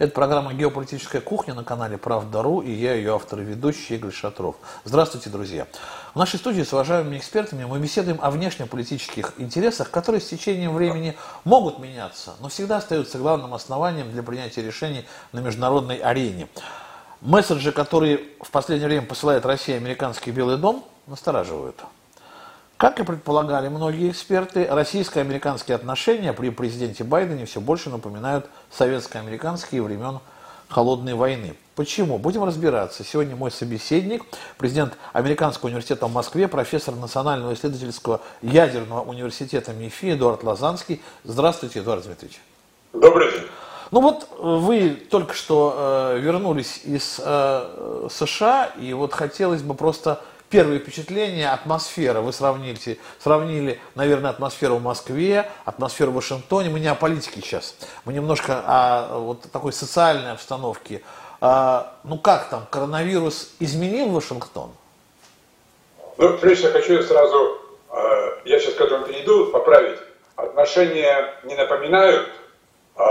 Это программа «Геополитическая кухня» на канале «Правда.ру» и я, ее автор и ведущий Игорь Шатров. Здравствуйте, друзья. В нашей студии с уважаемыми экспертами мы беседуем о внешнеполитических интересах, которые с течением времени могут меняться, но всегда остаются главным основанием для принятия решений на международной арене. Месседжи, которые в последнее время посылает Россия и американский Белый дом, настораживают. Как и предполагали многие эксперты, российско-американские отношения при президенте Байдене все больше напоминают советско-американские времен холодной войны. Почему? Будем разбираться. Сегодня мой собеседник, президент Американского университета в Москве, профессор Национального исследовательского ядерного университета МИФИ Эдуард Лазанский. Здравствуйте, Эдуард Дмитриевич. Добрый день. Ну вот вы только что э, вернулись из э, США, и вот хотелось бы просто первые впечатления, атмосфера. Вы сравнили, сравнили, наверное, атмосферу в Москве, атмосферу в Вашингтоне. Мы не о политике сейчас. Мы немножко о вот такой социальной обстановке. А, ну как там, коронавирус изменил Вашингтон? Ну, прежде всего, хочу сразу, э, я сейчас к этому перейду, поправить. Отношения не напоминают э,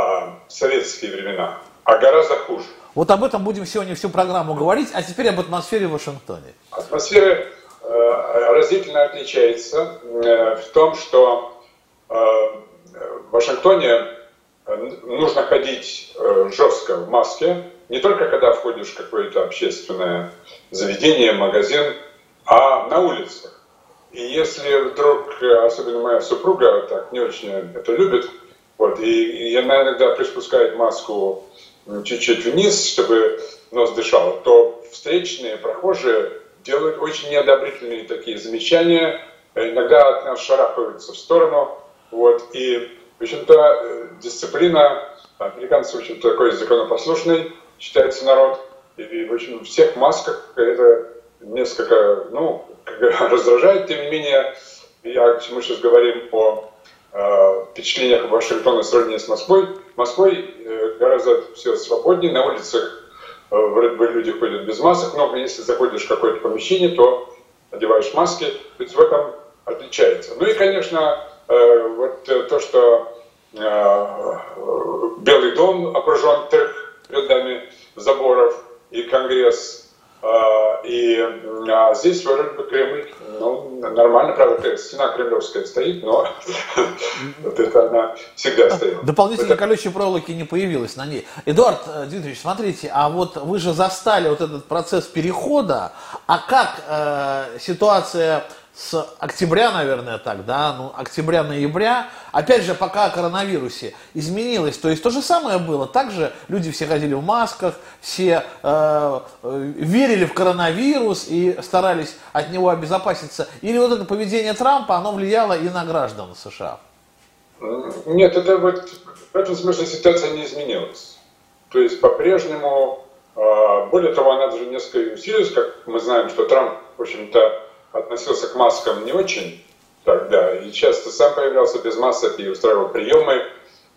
советские времена, а гораздо хуже. Вот об этом будем сегодня всю программу говорить, а теперь об атмосфере в Вашингтоне. Атмосфера э, разительно отличается э, в том, что э, в Вашингтоне нужно ходить жестко в маске, не только когда входишь в какое-то общественное заведение, магазин, а на улицах. И если вдруг, особенно моя супруга так не очень это любит, вот, и, и она иногда приспускает маску чуть-чуть вниз, чтобы нос дышал, то встречные прохожие делают очень неодобрительные такие замечания, иногда от нас шарахаются в сторону. Вот, и, в общем-то, э, дисциплина, американцы, в общем-то, такой законопослушный, считается народ, и, в общем, всех масках это несколько, ну, раздражает, тем не менее, я, мы сейчас говорим о э, впечатлениях Вашингтона сравнении с Москвой, Москвой э, гораздо все свободнее, на улицах э, вроде бы люди ходят без масок, но если заходишь в какое-то помещение, то одеваешь маски, то есть в этом отличается. Ну и, конечно, э, вот то, что Белый дом окружен трех рядами заборов, и Конгресс и а здесь вроде бы Кремль, ну, нормально, правда, стена кремлевская стоит, но вот это она всегда стоит. Дополнительной колючей проволоки не появилось на ней. Эдуард э, Дмитриевич, смотрите, а вот вы же застали вот этот процесс перехода, а как э, ситуация с октября, наверное, так, да, ну, октября-ноября, опять же, пока о коронавирусе изменилось, то есть то же самое было, также люди все ходили в масках, все э, э, верили в коронавирус и старались от него обезопаситься, или вот это поведение Трампа, оно влияло и на граждан США? Нет, это вот в этом смысле ситуация не изменилась. То есть по-прежнему, э, более того, она даже несколько усилилась, как мы знаем, что Трамп, в общем-то, относился к маскам не очень тогда, и часто сам появлялся без масок и устраивал приемы,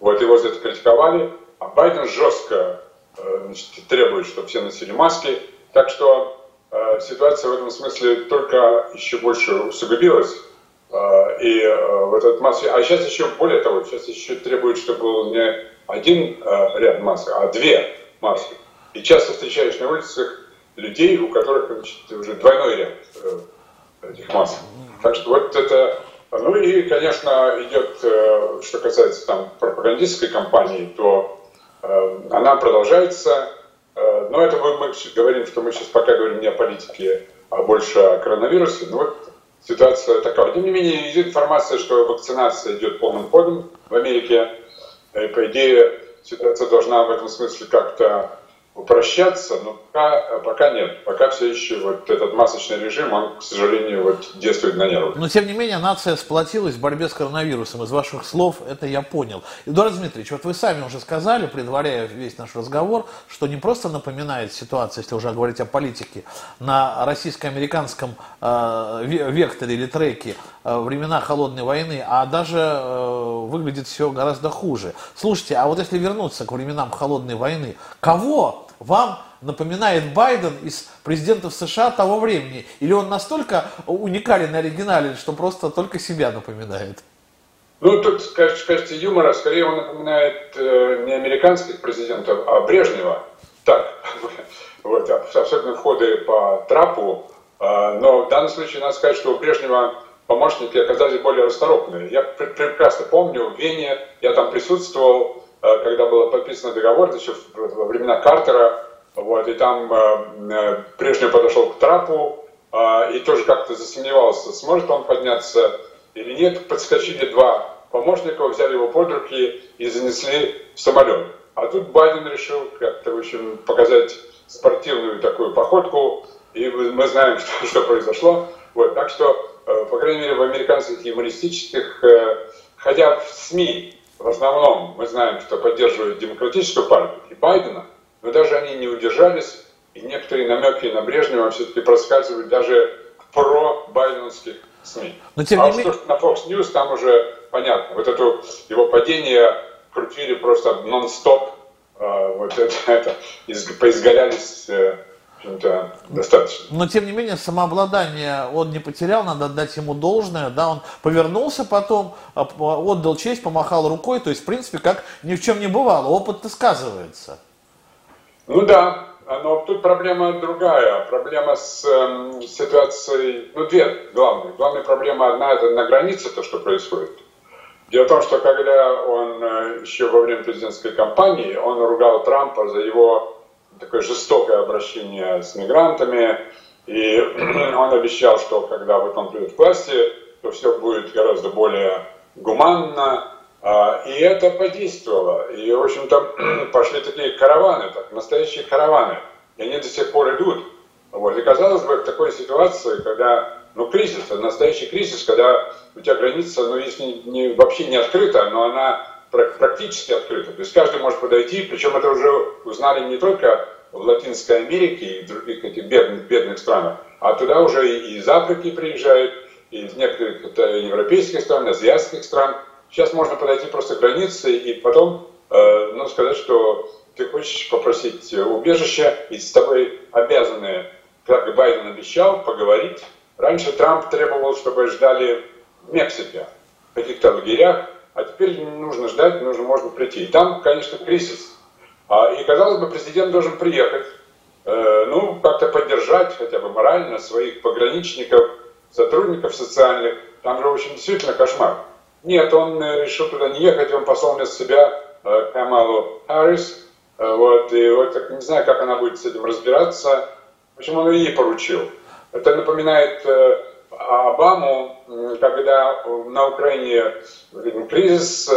вот его за это критиковали, а Байден жестко э, значит, требует, чтобы все носили маски, так что э, ситуация в этом смысле только еще больше усугубилась, э, и э, вот этот маск, а сейчас еще более того, сейчас еще требует, чтобы был не один э, ряд масок, а две маски. И часто встречаешь на улицах людей, у которых значит, уже двойной ряд этих масс. Так что вот это... Ну и, конечно, идет, э, что касается там пропагандистской кампании, то э, она продолжается. Э, но это мы говорим, что мы сейчас пока говорим не о политике, а больше о коронавирусе. Ну вот ситуация такая. Тем не менее, идет информация, что вакцинация идет полным ходом в Америке. И, по идее, ситуация должна в этом смысле как-то упрощаться, но пока, пока нет. Пока все еще вот этот масочный режим, он, к сожалению, вот действует на нервы. Но, тем не менее, нация сплотилась в борьбе с коронавирусом. Из ваших слов это я понял. Эдуард Дмитриевич, вот вы сами уже сказали, предваряя весь наш разговор, что не просто напоминает ситуация, если уже говорить о политике, на российско-американском э, векторе или треке э, времена холодной войны, а даже э, выглядит все гораздо хуже. Слушайте, а вот если вернуться к временам холодной войны, кого вам напоминает Байден из президентов США того времени? Или он настолько уникален и оригинален, что просто только себя напоминает? Ну, тут, кажется, юмора, скорее он напоминает э, не американских президентов, а Брежнева. Так, вот, абсолютно входы по трапу. Э, но в данном случае надо сказать, что у Брежнева помощники оказались более расторопные. Я пр прекрасно помню, в Вене я там присутствовал, когда был подписан договор, еще во времена Картера, вот, и там э, э, Брежнев подошел к трапу э, и тоже как-то засомневался, сможет он подняться или нет. Подскочили два помощника, взяли его под руки и занесли в самолет. А тут Байден решил как-то, в общем, показать спортивную такую походку, и мы знаем, что, что произошло. Вот, так что, э, по крайней мере, в американских юмористических, э, хотя в СМИ в основном мы знаем, что поддерживают демократическую партию и Байдена, но даже они не удержались, и некоторые намеки на Брежнева все-таки проскальзывают даже про байденовских СМИ. Но, тем а не менее... на Fox News там уже понятно. Вот это его падение крутили просто нон-стоп. А, вот это, это поизгалялись э, достаточно. Но тем не менее самообладание он не потерял, надо отдать ему должное, да, он повернулся потом, а, отдал честь, помахал рукой, то есть в принципе как ни в чем не бывало, опыт-то сказывается. Ну да, но тут проблема другая. Проблема с э, ситуацией, ну две главные. Главная проблема одна, это на границе то, что происходит. Дело в том, что когда он э, еще во время президентской кампании, он ругал Трампа за его такое жестокое обращение с мигрантами, и он обещал, что когда вот он придет к власти, то все будет гораздо более гуманно, а, и это подействовало. И, в общем-то, пошли такие караваны, так, настоящие караваны. И они до сих пор идут. Вот. И казалось бы, в такой ситуации, когда, ну, кризис, настоящий кризис, когда у тебя граница, ну, если не, вообще не открыта, но она практически открыта. То есть каждый может подойти, причем это уже узнали не только в Латинской Америке и в других этих бедных, бедных странах, а туда уже и из Африки приезжают, и из некоторых это, европейских стран, азиатских стран – Сейчас можно подойти просто к границе и потом э, ну, сказать, что ты хочешь попросить убежище, и с тобой обязаны, как Байден обещал, поговорить. Раньше Трамп требовал, чтобы ждали в Мексике, в каких-то лагерях, а теперь не нужно ждать, нужно, можно прийти. И там, конечно, кризис. А, и, казалось бы, президент должен приехать, э, ну, как-то поддержать хотя бы морально своих пограничников, сотрудников социальных. Там же, в общем, действительно кошмар. Нет, он э, решил туда не ехать, он послал вместо себя э, Камалу Харрис. Э, вот, и вот так, не знаю, как она будет с этим разбираться. В общем, он ей поручил. Это напоминает Обаму, когда на Украине кризис,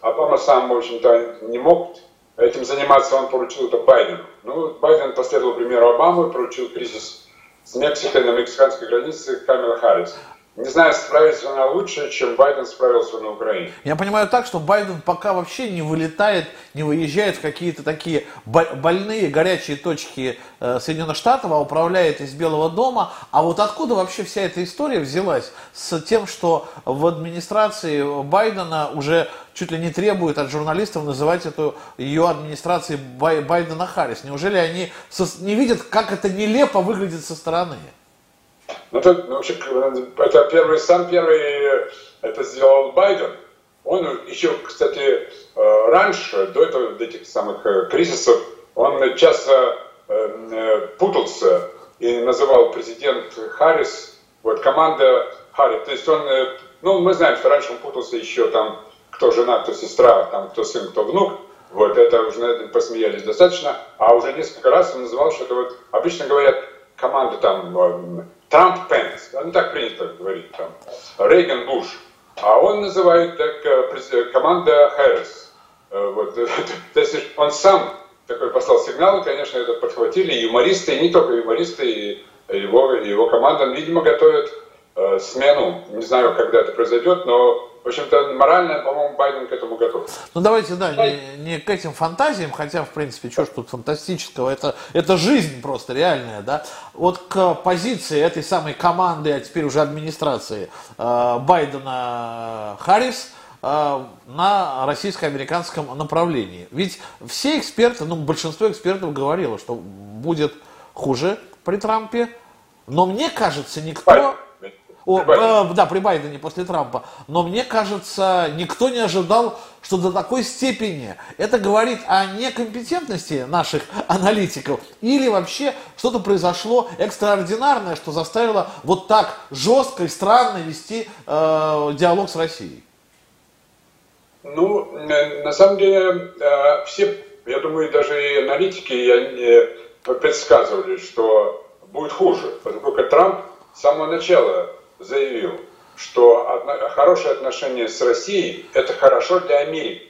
Обама сам, в общем-то, не мог этим заниматься, он поручил это Байдену. Ну, Байден последовал примеру Обамы, поручил кризис с Мексикой на мексиканской границе Камила Харрис. Не знаю, справится она лучше, чем Байден справился на Украине. Я понимаю так, что Байден пока вообще не вылетает, не выезжает в какие-то такие больные, горячие точки э, Соединенных Штатов, а управляет из Белого дома. А вот откуда вообще вся эта история взялась с тем, что в администрации Байдена уже чуть ли не требует от журналистов называть эту ее администрацией Байдена Харрис? Неужели они не видят, как это нелепо выглядит со стороны? Ну, это, ну, вообще, это первый, сам первый это сделал Байден. Он еще, кстати, э, раньше, до этого, до этих самых э, кризисов, он часто э, путался и называл президент Харрис, вот команда Харрис. То есть он, ну, мы знаем, что раньше он путался еще там, кто жена, кто сестра, там, кто сын, кто внук. Вот это уже на этом посмеялись достаточно. А уже несколько раз он называл, что это вот, обычно говорят, команда там Трамп Пенс, ну так принято говорить там, Рейган Буш, а он называет так э, команда Харрис. Э, вот, то есть он сам такой послал сигнал, и, конечно, это подхватили юмористы, и не только юмористы, и его, его команда, видимо, готовят э, смену. Не знаю, когда это произойдет, но в общем-то, морально, по-моему, Байден к этому готов. Ну, давайте, да, не, не к этим фантазиям, хотя, в принципе, что ж тут фантастического, это, это жизнь просто реальная, да. Вот к позиции этой самой команды, а теперь уже администрации э, Байдена-Харрис, э, на российско-американском направлении. Ведь все эксперты, ну, большинство экспертов говорило, что будет хуже при Трампе, но мне кажется, никто... О, э, да, при Байдене после Трампа. Но мне кажется, никто не ожидал, что до такой степени это говорит о некомпетентности наших аналитиков или вообще что-то произошло экстраординарное, что заставило вот так жестко и странно вести э, диалог с Россией. Ну, э, на самом деле, э, все, я думаю, даже и аналитики предсказывали, что будет хуже, поскольку Трамп с самого начала заявил, что хорошие отношения с Россией – это хорошо для Америки.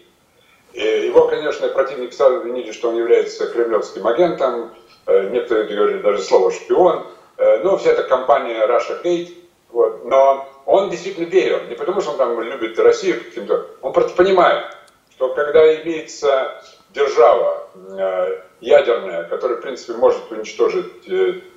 Его, конечно, противники сразу обвинили, что он является кремлевским агентом, э, некоторые говорили даже слово «шпион», ну, вся эта компания Russia Gate, вот. но он действительно верил, не потому что он там любит Россию каким-то, он просто понимает, что когда имеется держава э, ядерная, которая, в принципе, может уничтожить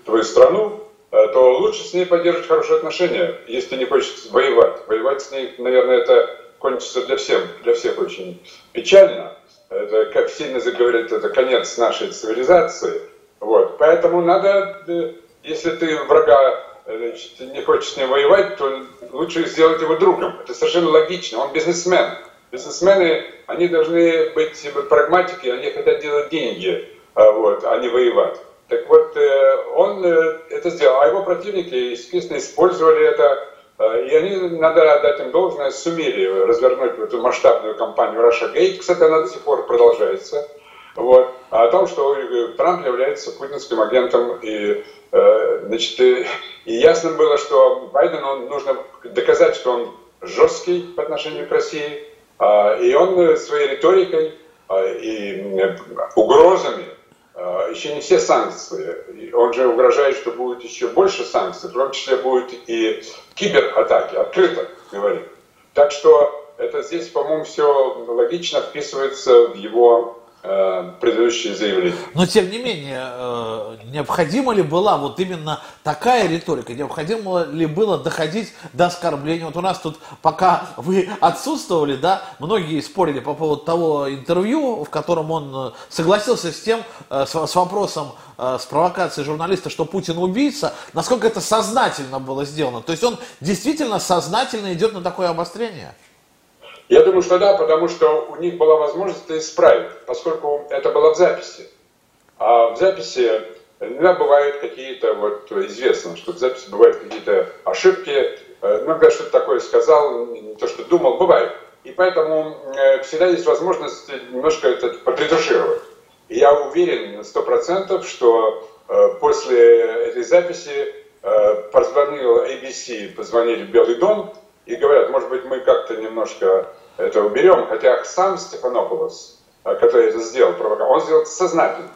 твою страну, то лучше с ней поддерживать хорошие отношения, если не хочется воевать. Воевать с ней, наверное, это кончится для всех, для всех очень печально. Это, как сильно заговорят, это конец нашей цивилизации. Вот. Поэтому надо, э, если ты врага значит, не хочешь с ним воевать, то лучше сделать его другом. Это совершенно логично. Он бизнесмен. Бизнесмены, они должны быть прагматики, они хотят делать деньги, а вот, а не воевать. Так вот, э, он э, это сделал, а его противники, естественно, использовали это, э, и они, надо отдать им должное, сумели развернуть эту масштабную кампанию Russia Gate. Кстати, она до сих пор продолжается. Вот. А о том, что Трамп является путинским агентом, и, значит, и ясно было, что Байдену нужно доказать, что он жесткий по отношению к России, а, и он своей риторикой а, и угрозами еще не все санкции. Он же угрожает, что будет еще больше санкций, в том числе будет и кибератаки, открыто говорит. Так что это здесь, по-моему, все логично вписывается в его предыдущие заявления. Но тем не менее, э, необходима ли была вот именно такая риторика? Необходимо ли было доходить до оскорбления? Вот у нас тут, пока вы отсутствовали, да, многие спорили по поводу того интервью, в котором он э, согласился с тем, с вопросом, с провокацией журналиста, что Путин убийца, насколько это сознательно было сделано. То есть он действительно сознательно идет на такое обострение? Я думаю, что да, потому что у них была возможность это исправить, поскольку это было в записи. А в записи иногда бывают какие-то, вот известно, что в записи бывают какие-то ошибки, э, иногда что-то такое сказал, не то, что думал, бывает. И поэтому э, всегда есть возможность немножко это подретушировать. И я уверен на сто процентов, что э, после этой записи позвонил ABC, позвонили в Белый дом и говорят, может быть, мы как-то немножко это уберем, хотя сам Стефанополос, э, который это сделал, он сделал это сознательно.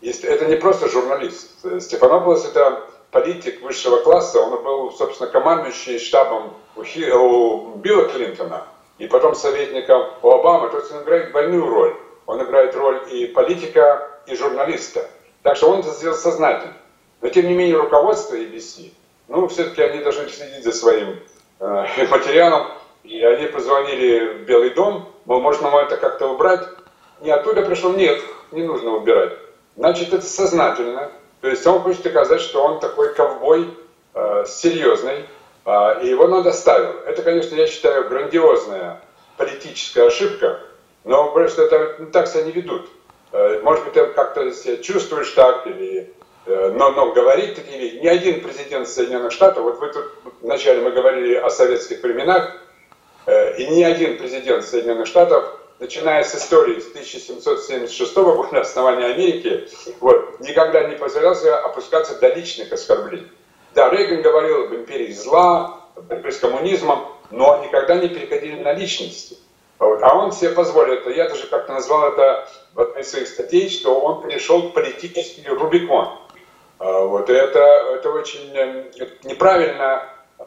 Это не просто журналист. Стефанополос это политик высшего класса, он был, собственно, командующий штабом у, Хи, у Билла Клинтона и потом советником у Обамы, то есть он играет двойную роль. Он играет роль и политика, и журналиста. Так что он это сделал сознательно. Но тем не менее руководство ABC, ну, все-таки они должны следить за своим э, материалом, и они позвонили в Белый дом, мол, можно нам это как-то убрать? И оттуда пришел, нет, не нужно убирать. Значит, это сознательно. То есть он хочет доказать, что он такой ковбой э, серьезный, э, и его надо ставить. Это, конечно, я считаю, грандиозная политическая ошибка, но просто это ну, так себя не ведут. Э, может быть, ты как-то себя чувствуешь так, или, э, но, но говорить такие вещи. Ни один президент Соединенных Штатов, вот вы тут вначале мы говорили о советских временах, Э, и ни один президент Соединенных Штатов, начиная с истории с 1776 года основания Америки, вот, никогда не позволял себе опускаться до личных оскорблений. Да, Рейган говорил об империи зла, борьбе с коммунизмом, но никогда не переходили на личности. Вот. А он себе позволил это. Я даже как-то назвал это в одной из своих статей, что он перешел к политический Рубикон. А, вот. И это, это очень э, неправильно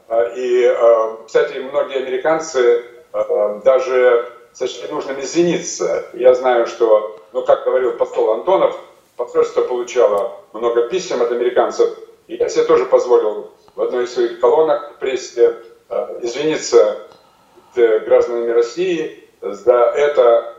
а, и, а, кстати, многие американцы а, даже сочли нужным извиниться. Я знаю, что, ну, как говорил посол Антонов, посольство получало много писем от американцев, и я себе тоже позволил в одной из своих колонок в прессе извиниться гражданами России за это,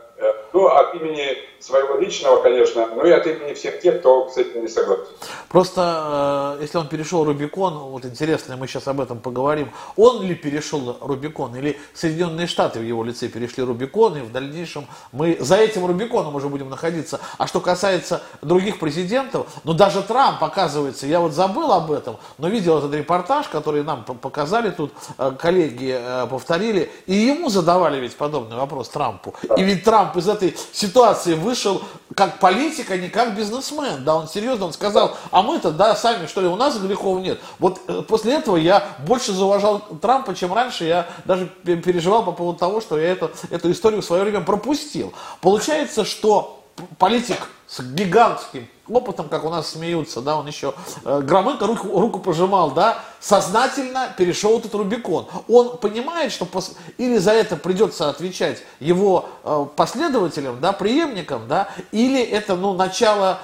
ну, от имени своего личного, конечно, но и от имени всех тех, кто с этим не согласен. Просто, э, если он перешел Рубикон, вот интересно, мы сейчас об этом поговорим, он ли перешел Рубикон, или Соединенные Штаты в его лице перешли Рубикон, и в дальнейшем мы за этим Рубиконом уже будем находиться. А что касается других президентов, ну даже Трамп, оказывается, я вот забыл об этом, но видел этот репортаж, который нам показали тут, э, коллеги э, повторили, и ему задавали ведь подобный вопрос Трампу. И ведь Трамп из этой ситуации вышел как политик, а не как бизнесмен. Да, он серьезно, он сказал, а мы-то, да, сами, что ли, у нас грехов нет. Вот э, после этого я больше зауважал Трампа, чем раньше. Я даже переживал по поводу того, что я это, эту историю в свое время пропустил. Получается, что политик с гигантским опытом, как у нас смеются, да, он еще э, Громыко руку, руку пожимал, да, сознательно перешел этот Рубикон. Он понимает, что пос... или за это придется отвечать его э, последователям, да, преемникам, да, или это, ну, начало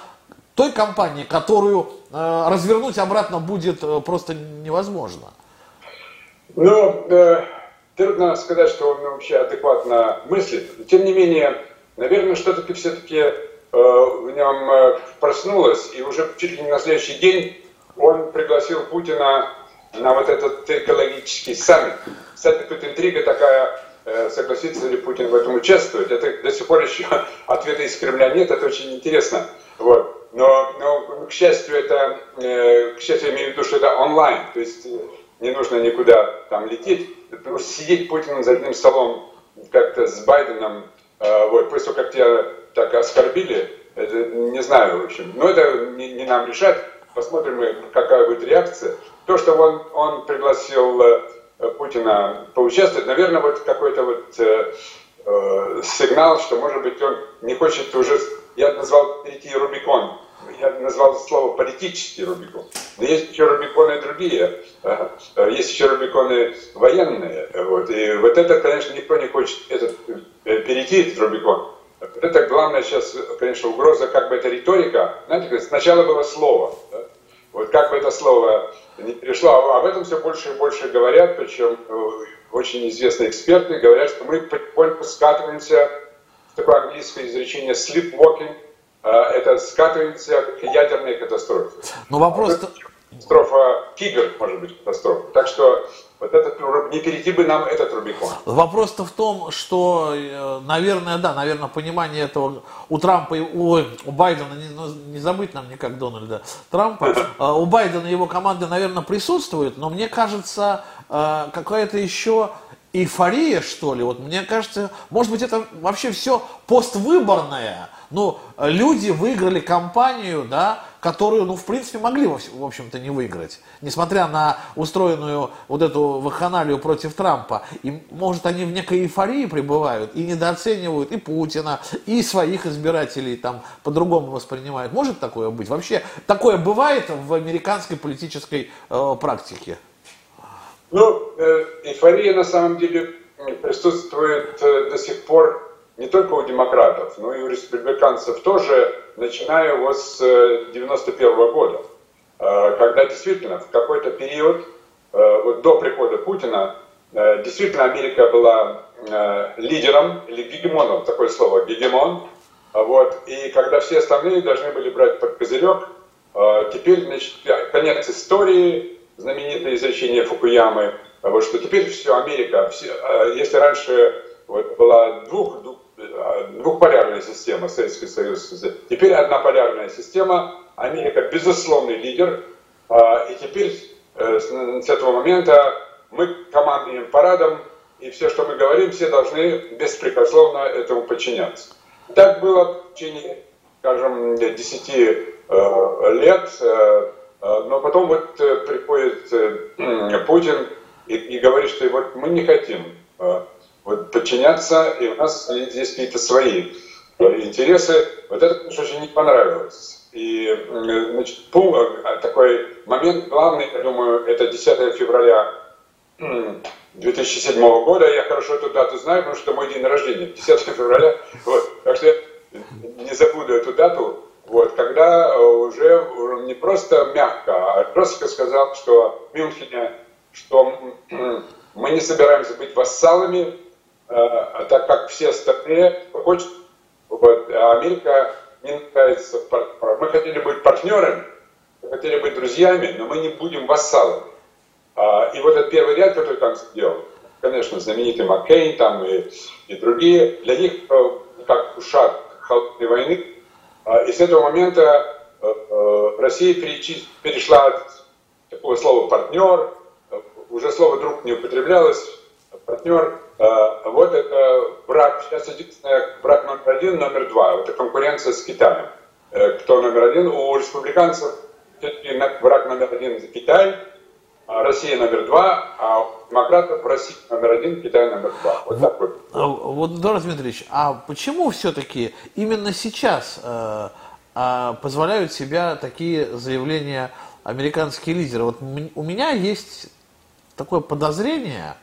той кампании, которую э, развернуть обратно будет э, просто невозможно. Ну, э, трудно сказать, что он вообще адекватно мыслит. Тем не менее, наверное, что-то все-таки в нем э, проснулось, и уже чуть ли не на следующий день он пригласил Путина на вот этот экологический саммит. Кстати, тут интрига такая, э, согласится ли Путин в этом участвовать. Это до сих пор еще ответа из Кремля нет, это очень интересно. Вот. Но, но, к счастью, это, к счастью, я имею в виду, что это онлайн, то есть не нужно никуда там лететь. Сидеть Путиным за одним столом как-то с Байденом вот, после того, как тебя так оскорбили, это, не знаю, в общем, но это не, не нам решать, посмотрим, какая будет реакция. То, что он, он пригласил э, Путина поучаствовать, наверное, вот какой-то вот э, э, сигнал, что, может быть, он не хочет уже, я назвал перейти Рубикон, я назвал слово политический Рубикон. Но есть еще Рубиконы другие. Есть еще Рубиконы военные. Вот. И вот это, конечно, никто не хочет этот, э, перейти этот Рубикон. Это главное сейчас, конечно, угроза, как бы это риторика. Знаете, сначала было слово. Да? Вот как бы это слово не перешло, об этом все больше и больше говорят, причем э, очень известные эксперты говорят, что мы потихоньку скатываемся в такое английское изречение sleepwalking, а, это скатывается к ядерной катастрофе. Но вопрос... Катастрофа кибер, может быть, катастрофа. Так что вот этот, не перейти бы нам этот Рубикон. Вопрос-то в том, что, э, наверное, да, наверное, понимание этого у Трампа, у, у Байдена, не, ну, не забыть нам никак Дональда Трампа, а у Байдена и его команды, наверное, присутствует, но мне кажется, э, какая-то еще эйфория, что ли. Вот мне кажется, может быть, это вообще все поствыборное. Ну, люди выиграли кампанию, да, которую, ну, в принципе, могли, в общем-то, не выиграть. Несмотря на устроенную вот эту вакханалию против Трампа. И, может, они в некой эйфории пребывают и недооценивают и Путина, и своих избирателей там по-другому воспринимают. Может такое быть? Вообще, такое бывает в американской политической э, практике? Ну, э, эйфория на самом деле присутствует э, до сих пор не только у демократов, но и у республиканцев тоже, начиная вот с 91 -го года, э, когда действительно в какой-то период, вот до прихода Путина, действительно Америка была лидером или гегемоном, такое слово, гегемон, вот, и когда все остальные должны были брать под козырек, теперь, значит, конец истории, знаменитое изречение Фукуямы, вот, что теперь все, Америка, все, а, если раньше вот, была двух, двухполярная система, Советский Союз, теперь однополярная система, Америка безусловный лидер, а, и теперь э, с этого момента мы командуем парадом, и все, что мы говорим, все должны беспрекословно этому подчиняться. Так было в течение, скажем, 10 э, лет, э, но потом вот э, приходит э, Путин и, и говорит, что вот мы не хотим вот, подчиняться, и у нас здесь какие-то свои э, интересы. Вот это, конечно, очень не понравилось. И значит, а, такой момент главный, я думаю, это 10 февраля 2007 года. Я хорошо эту дату знаю, потому что мой день рождения, 10 февраля. Вот. Так что не забуду эту дату. Вот, когда э, уже не просто мягко, а жестко сказал, что в Мюнхене, что мы не собираемся быть вассалами, э, а так как все остальные хочет, Вот, а Америка не нуждается в. Мы хотели быть партнерами, мы хотели быть друзьями, но мы не будем вассалами. А, и вот этот первый ряд, который там сделал, конечно, знаменитый Маккейн там и, и другие, для них э, как ушат холодной войны. А, и с этого момента э, э, Россия перешла от такого слова «партнер», уже слово «друг» не употреблялось, партнер, вот это враг, сейчас единственное, враг номер один, номер два, это конкуренция с Китаем. Кто номер один? У республиканцев враг номер один – Китай, а Россия номер два, а демократов Россия номер один, Китай номер два. Вот, так вот. Вот, Эдуард Дмитриевич, а почему все-таки именно сейчас э, э, позволяют себя такие заявления американские лидеры? Вот у меня есть такое подозрение,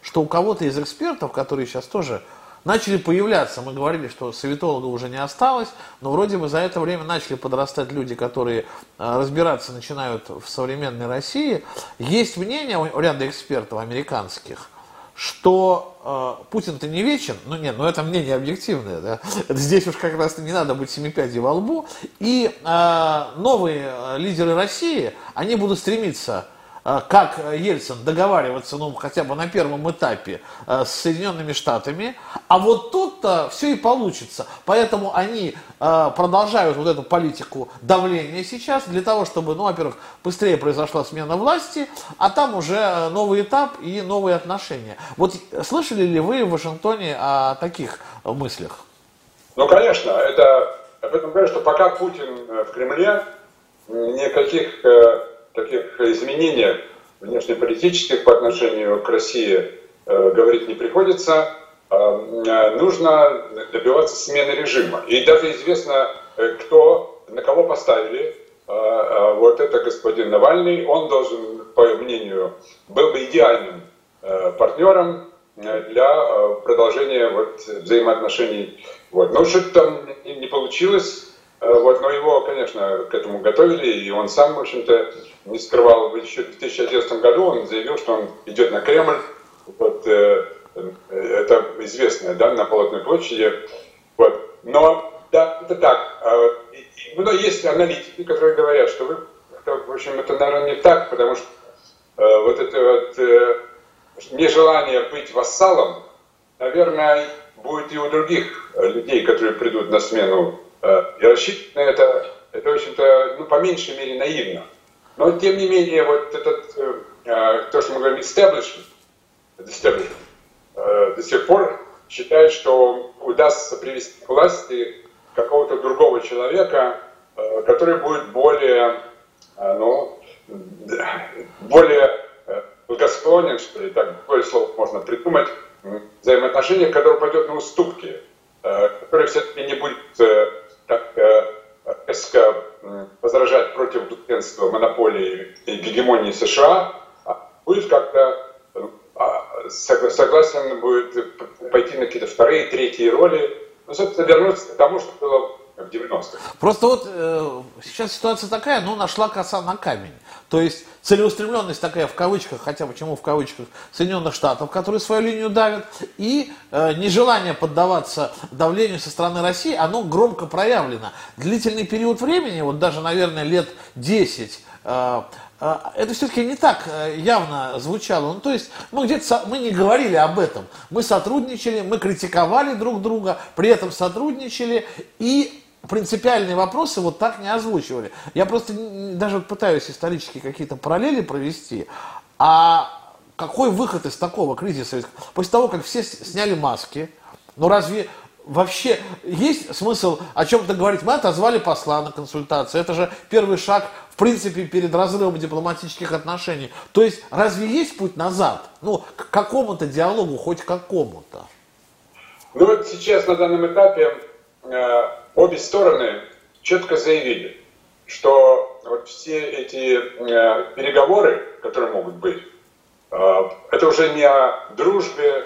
что у кого-то из экспертов, которые сейчас тоже начали появляться. Мы говорили, что советолога уже не осталось, но вроде бы за это время начали подрастать люди, которые э, разбираться начинают в современной России. Есть мнение у ряда экспертов американских, что э, Путин-то не вечен, ну нет, ну это мнение объективное, да? здесь уж как раз не надо быть семипядей во лбу, и э, новые лидеры России, они будут стремиться как Ельцин договариваться, ну, хотя бы на первом этапе э, с Соединенными Штатами, а вот тут-то все и получится. Поэтому они э, продолжают вот эту политику давления сейчас для того, чтобы, ну, во-первых, быстрее произошла смена власти, а там уже новый этап и новые отношения. Вот слышали ли вы в Вашингтоне о таких мыслях? Ну, конечно, это, об этом говорят, что пока Путин в Кремле, никаких таких изменениях внешнеполитических по отношению к России э, говорить не приходится. Э, нужно добиваться смены режима. И даже известно, э, кто, на кого поставили вот это господин Навальный. Он должен, по мнению, был бы идеальным партнером для продолжения вот взаимоотношений. Вот. Но что-то там не получилось. Вот, но его, конечно, к этому готовили, и он сам, в общем-то, не скрывал, еще в 2011 году он заявил, что он идет на Кремль. Вот, э, э, это известно, да, на Полотной площади. Вот. Но, да, это так. А, но есть аналитики, которые говорят, что вы, в общем, это, наверное, не так, потому что э, вот это вот э, нежелание быть вассалом, наверное, будет и у других людей, которые придут на смену. Э, и рассчитывать на это, это, в общем-то, ну, по меньшей мере наивно. Но, тем не менее, вот этот, э, э, то, что мы говорим, establishment, establishment э, до сих пор считает, что удастся привести к власти какого-то другого человека, э, который будет более, ну, более благосклонен, что ли, так, такое слово можно придумать, взаимоотношения, который пойдет на уступки, э, который все-таки не будет так резко возражать против дугенства монополии и гегемонии США, а будет как-то а, согласен будет пойти на какие-то вторые, третьи роли, ну, собственно, вернуться к тому, что было в 90-х. Просто вот э, сейчас ситуация такая, ну, нашла коса на камень. То есть целеустремленность такая в кавычках, хотя почему в кавычках, Соединенных Штатов, которые свою линию давят, и э, нежелание поддаваться давлению со стороны России, оно громко проявлено. Длительный период времени, вот даже, наверное, лет 10, э, э, это все-таки не так э, явно звучало. Ну, то есть мы где-то мы не говорили об этом. Мы сотрудничали, мы критиковали друг друга, при этом сотрудничали и принципиальные вопросы вот так не озвучивали. Я просто даже пытаюсь исторически какие-то параллели провести. А какой выход из такого кризиса? После того, как все сняли маски, ну разве вообще есть смысл о чем-то говорить? Мы отозвали посла на консультацию. Это же первый шаг, в принципе, перед разрывом дипломатических отношений. То есть разве есть путь назад? Ну, к какому-то диалогу, хоть какому-то? Ну вот сейчас на данном этапе обе стороны четко заявили, что вот все эти э, переговоры, которые могут быть, э, это уже не о дружбе,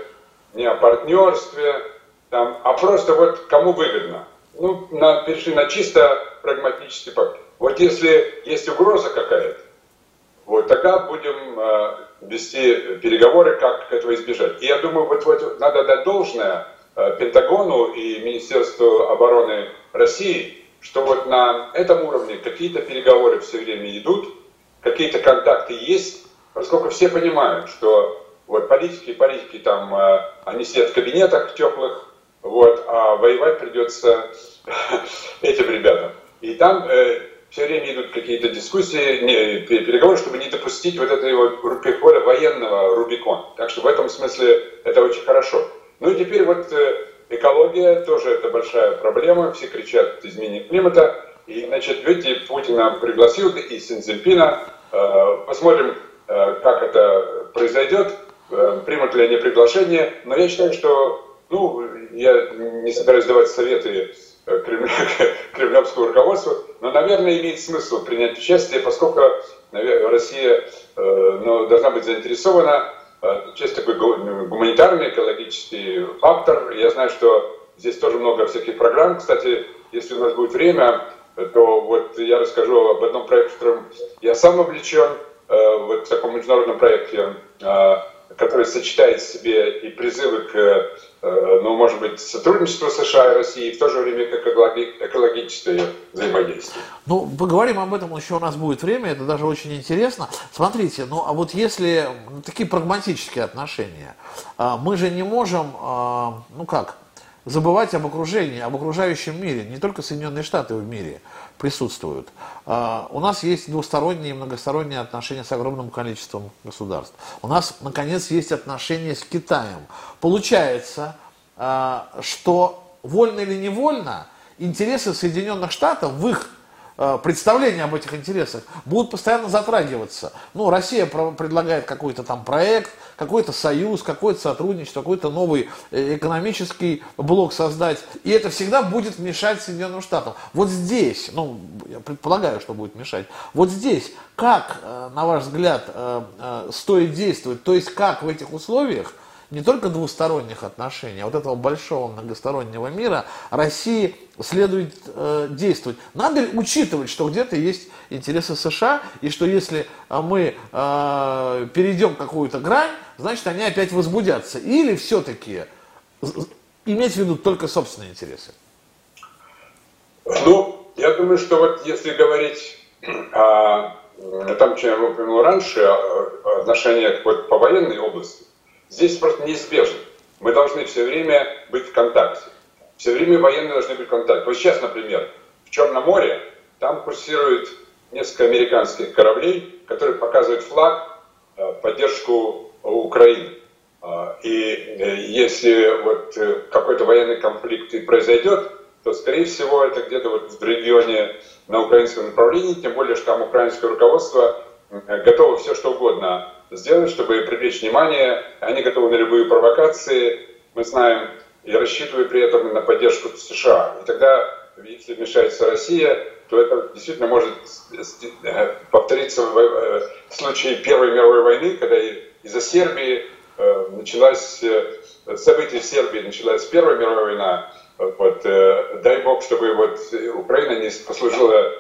не о партнерстве, там, а просто вот кому выгодно. Ну, на, перешли на чисто прагматический пакет. Вот если есть угроза какая-то, вот тогда будем э, вести переговоры, как этого избежать. И я думаю, вот, вот надо дать должное Пентагону и Министерству обороны России, что вот на этом уровне какие-то переговоры все время идут, какие-то контакты есть, поскольку все понимают, что вот политики, политики там, они сидят в кабинетах теплых, вот, а воевать придется этим ребятам. И там э, все время идут какие-то дискуссии, не, переговоры, чтобы не допустить вот этого перехода военного Рубикон. Так что в этом смысле это очень хорошо. Ну и теперь вот э, экология тоже это большая проблема. Все кричат изменение климата. И, значит, видите, Путина пригласил и Синцзинпина. Э, посмотрим, э, как это произойдет, примут ли они приглашение. Но я считаю, что ну, я не собираюсь давать советы э, кремлевскому руководству, но, наверное, имеет смысл принять участие, поскольку Россия ну, должна быть заинтересована. Э, Часть такой гуманитарный, экологический фактор. Я знаю, что здесь тоже много всяких программ. Кстати, если у нас будет время, то вот я расскажу об одном проекте, в котором я сам увлечен, вот в таком международном проекте который сочетает в себе и призывы к, э, ну, может быть, сотрудничеству США и России, и в то же время как экологическое взаимодействие. Ну, поговорим об этом еще у нас будет время, это даже очень интересно. Смотрите, ну, а вот если ну, такие прагматические отношения, а, мы же не можем, а, ну как, забывать об окружении, об окружающем мире. Не только Соединенные Штаты в мире присутствуют. А, у нас есть двусторонние и многосторонние отношения с огромным количеством государств. У нас, наконец, есть отношения с Китаем. Получается, а, что вольно или невольно интересы Соединенных Штатов в их Э, представления об этих интересах будут постоянно затрагиваться. Ну, Россия предлагает какой-то там проект, какой-то союз, какое-то сотрудничество, какой-то новый э, экономический блок создать. И это всегда будет мешать Соединенным Штатам. Вот здесь, ну, я предполагаю, что будет мешать. Вот здесь, как, э, на ваш взгляд, стоит действовать? То есть, как в этих условиях не только двусторонних отношений, а вот этого большого многостороннего мира России следует э, действовать. Надо учитывать, что где-то есть интересы США, и что если э, мы э, перейдем какую-то грань, значит они опять возбудятся. Или все-таки иметь в виду только собственные интересы? Ну, я думаю, что вот если говорить о том, чем я упомянул раньше, о отношениях вот по военной области, Здесь просто неизбежно. Мы должны все время быть в контакте. Все время военные должны быть в контакте. Вот сейчас, например, в Черном море, там курсирует несколько американских кораблей, которые показывают флаг, э, поддержку Украины. А, и э, если вот э, какой-то военный конфликт и произойдет, то, скорее всего, это где-то вот в регионе на украинском направлении, тем более, что там украинское руководство готово все что угодно сделать, чтобы привлечь внимание. Они готовы на любые провокации, мы знаем, и рассчитывают при этом на поддержку США. И тогда, если вмешается Россия, то это действительно может повториться в случае Первой мировой войны, когда из-за Сербии э, началась, э, события в Сербии началась Первая мировая война. Вот, э, дай бог, чтобы вот Украина не послужила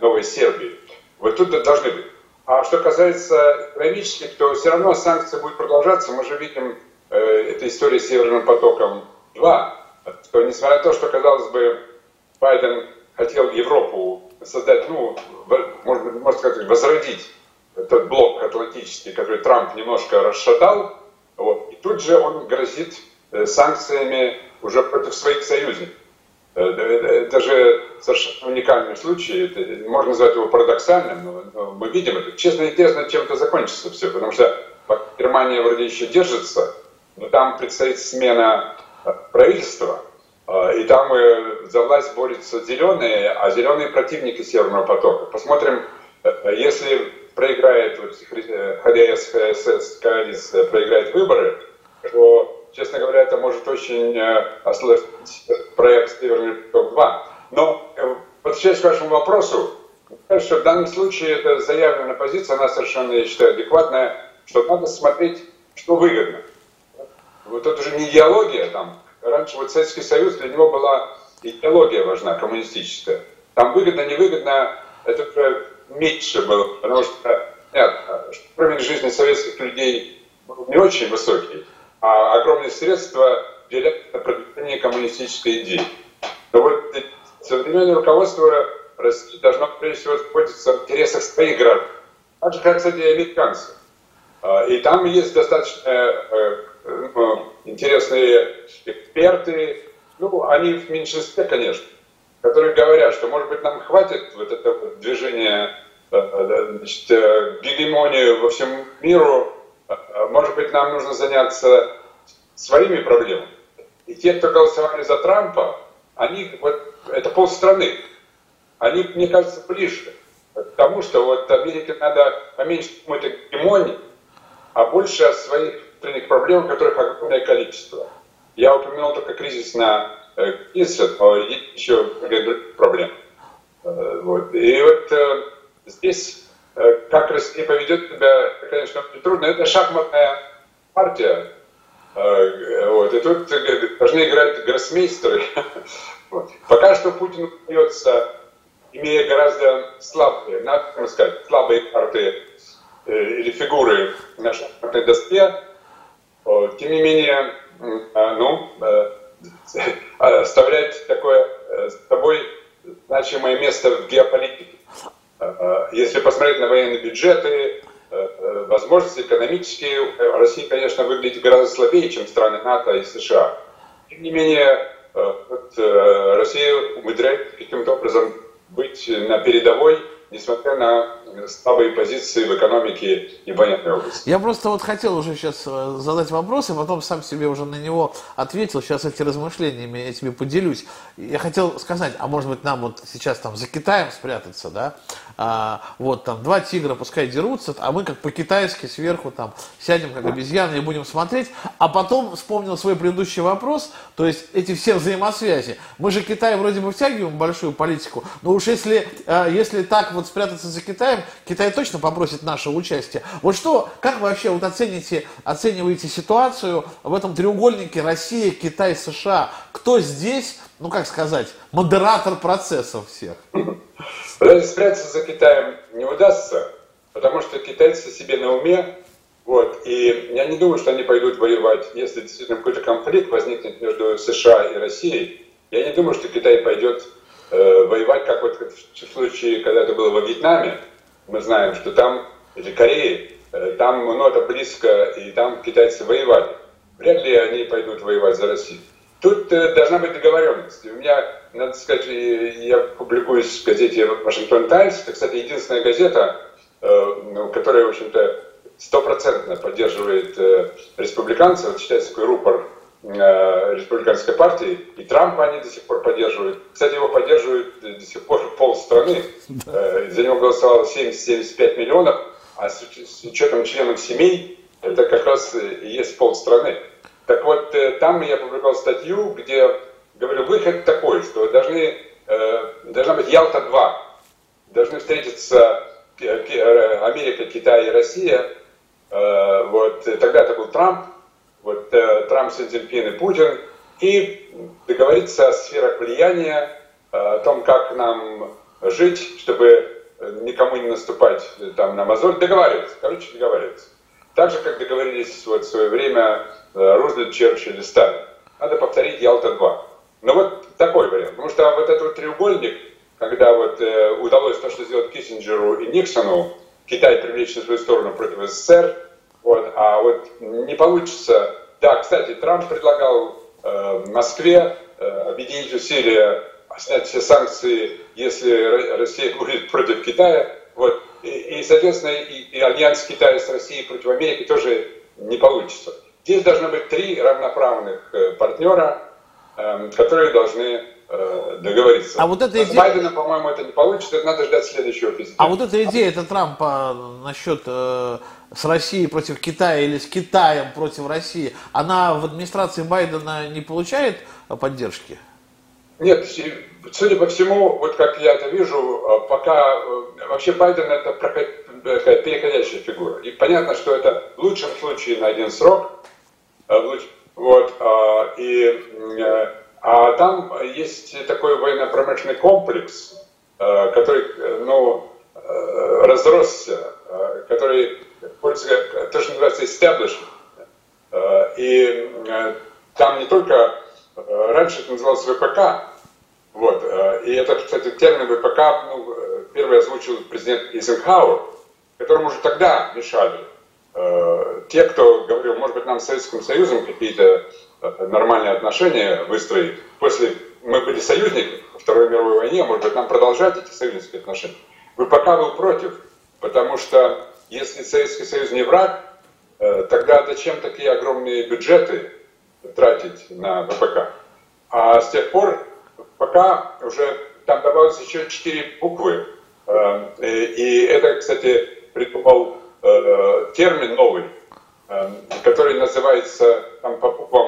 новой Сербии. Вот тут должны быть. А что касается экономических, то все равно санкции будут продолжаться. Мы же видим э, эта история с Северным потоком-2, что несмотря на то, что, казалось бы, Байден хотел Европу создать, ну, можно, можно сказать, возродить этот блок атлантический, который Трамп немножко расшатал, вот, и тут же он грозит э, санкциями уже против своих союзников. Э, это же совершенно уникальный случай, это, можно назвать его парадоксальным, но, мы видим это. Честно и тесно чем-то закончится все, потому что Германия вроде еще держится, но там предстоит смена э, правительства, э, и там за власть борются зеленые, а зеленые противники Северного потока. Посмотрим, если проиграет вот, ХДС, ХСС, коалиция проиграет выборы, то честно говоря, это может очень э, осложнить проект «Северный поток-2». Но, э, возвращаясь к вашему вопросу, кажется, в данном случае это заявленная позиция, она совершенно, я считаю, адекватная, что надо смотреть, что выгодно. Вот это уже не идеология, там, раньше вот Советский Союз, для него была идеология важна, коммунистическая. Там выгодно, невыгодно, это уже меньше было, потому что нет, уровень жизни советских людей был не очень высокий огромные средства делят на продвижение коммунистической идеи. Но вот современное руководство России должно прежде всего заботиться в интересах своих граждан. Так же, как, кстати, американцы. А, и там есть достаточно э, ну, интересные эксперты, ну, они в меньшинстве, конечно, которые говорят, что, может быть, нам хватит вот этого движения, э, э, значит, гегемонию во всем миру, может быть, нам нужно заняться своими проблемами. И те, кто голосовали за Трампа, они, вот, это полстраны, они, мне кажется, ближе к тому, что вот Америке надо поменьше думать о гегемонии, а больше о своих внутренних проблемах, которых огромное количество. Я упомянул только кризис на э, кризис, но еще проблемы. Э, вот. И вот э, здесь, как Россия поведет себя, конечно, трудно. Это шахматная партия, э, вот, и тут должны играть гроссмейстеры. Пока что Путин удается, имея гораздо слабые, надо сказать, слабые карты э, или фигуры на шахматной доске, тем не менее, а, ну, э, оставлять такое с тобой значимое место в геополитике. Если посмотреть на военные бюджеты, возможности экономические, Россия, конечно, выглядит гораздо слабее, чем страны НАТО и США. Тем не менее, вот, э, Россия умудряется каким-то образом быть на передовой, несмотря на слабые позиции в экономике и военной области. Я просто вот хотел уже сейчас э, задать вопрос, и потом сам себе уже на него ответил. Сейчас эти размышлениями я тебе поделюсь. Я хотел сказать, а может быть нам вот сейчас там за Китаем спрятаться, да? А, вот там два тигра пускай дерутся, а мы как по-китайски сверху там сядем как обезьяны и будем смотреть. А потом вспомнил свой предыдущий вопрос, то есть эти все взаимосвязи. Мы же Китай вроде бы втягиваем большую политику, но уж если, э, если так вот спрятаться за Китаем, Китай точно попросит наше участие. Вот что, как вы вообще вот оцените, оцениваете ситуацию в этом треугольнике Россия, Китай, США? Кто здесь, ну как сказать, модератор процессов всех? Спрятаться за Китаем не удастся, потому что китайцы себе на уме, вот, и я не думаю, что они пойдут воевать, если действительно какой-то конфликт возникнет между США и Россией. Я не думаю, что Китай пойдет э, воевать, как вот в случае, когда это было во Вьетнаме, мы знаем, что там, или Корее, э, там ну, это близко, и там китайцы воевали. Вряд ли они пойдут воевать за Россию. Тут э, должна быть договоренность. У меня, надо сказать, я публикуюсь в газете «Вашингтон Таймс». Это, кстати, единственная газета, э, ну, которая, в общем-то, стопроцентно поддерживает республиканцев. Это считается такой рупор республиканской партии, и Трампа они до сих пор поддерживают. Кстати, его поддерживают до сих пор полстраны. За него голосовало 70-75 миллионов, а с учетом членов семей это как раз и есть полстраны. Так вот, э, там я публиковал статью, где говорю, выход такой, что должны, э, должна быть Ялта-2. Должны встретиться Америка, Китай и Россия. Э, вот, тогда это был Трамп, вот Трамп, Си Цзиньпин и Путин. И договориться о сферах влияния, о том, как нам жить, чтобы никому не наступать там на мозоль. Договариваться, короче, договариваться. Так же, как договорились вот в свое время Э, Рузвельт, Черчилль и Сталин. Надо повторить Ялта-2. Но вот такой вариант. Потому что вот этот вот треугольник, когда вот э, удалось то, что сделать Киссинджеру и Никсону, Китай привлечь на свою сторону против СССР, вот, а вот не получится. Да, кстати, Трамп предлагал э, Москве э, объединить усилия, снять все санкции, если Россия будет против Китая. Вот. И, и соответственно, и, и альянс Китая с Россией против Америки тоже не получится. Здесь должны быть три равноправных э, партнера, эм, которые должны договориться. А вот эта идея... С Байденом, по-моему, это не получится, это надо ждать следующего президента. А вот эта идея, это Трампа насчет э, с Россией против Китая или с Китаем против России, она в администрации Байдена не получает поддержки? Нет, судя по всему, вот как я это вижу, пока вообще Байден это переходящая фигура. И понятно, что это в лучшем случае на один срок, Э, вот, а, и, э, а там есть такой военно-промышленный комплекс, э, который, ну, разросся, который пользуется, то, что называется establishment. И там не только, э, раньше это называлось ВПК, вот, э, и этот, кстати, термин ВПК ну, первый озвучил президент Эйзенхауэр, которому уже тогда мешали. Те, кто говорил, может быть, нам с Советским Союзом какие-то нормальные отношения выстроить. После мы были союзниками во Второй мировой войне, может быть, нам продолжать эти союзнические отношения. ВПК был против, потому что если Советский Союз не враг, Э, тогда зачем такие огромные бюджеты тратить на ВПК? А с тех пор пока уже там добавилось еще четыре буквы. Э, и это, кстати, придумал э, термин новый, который называется там по буквам.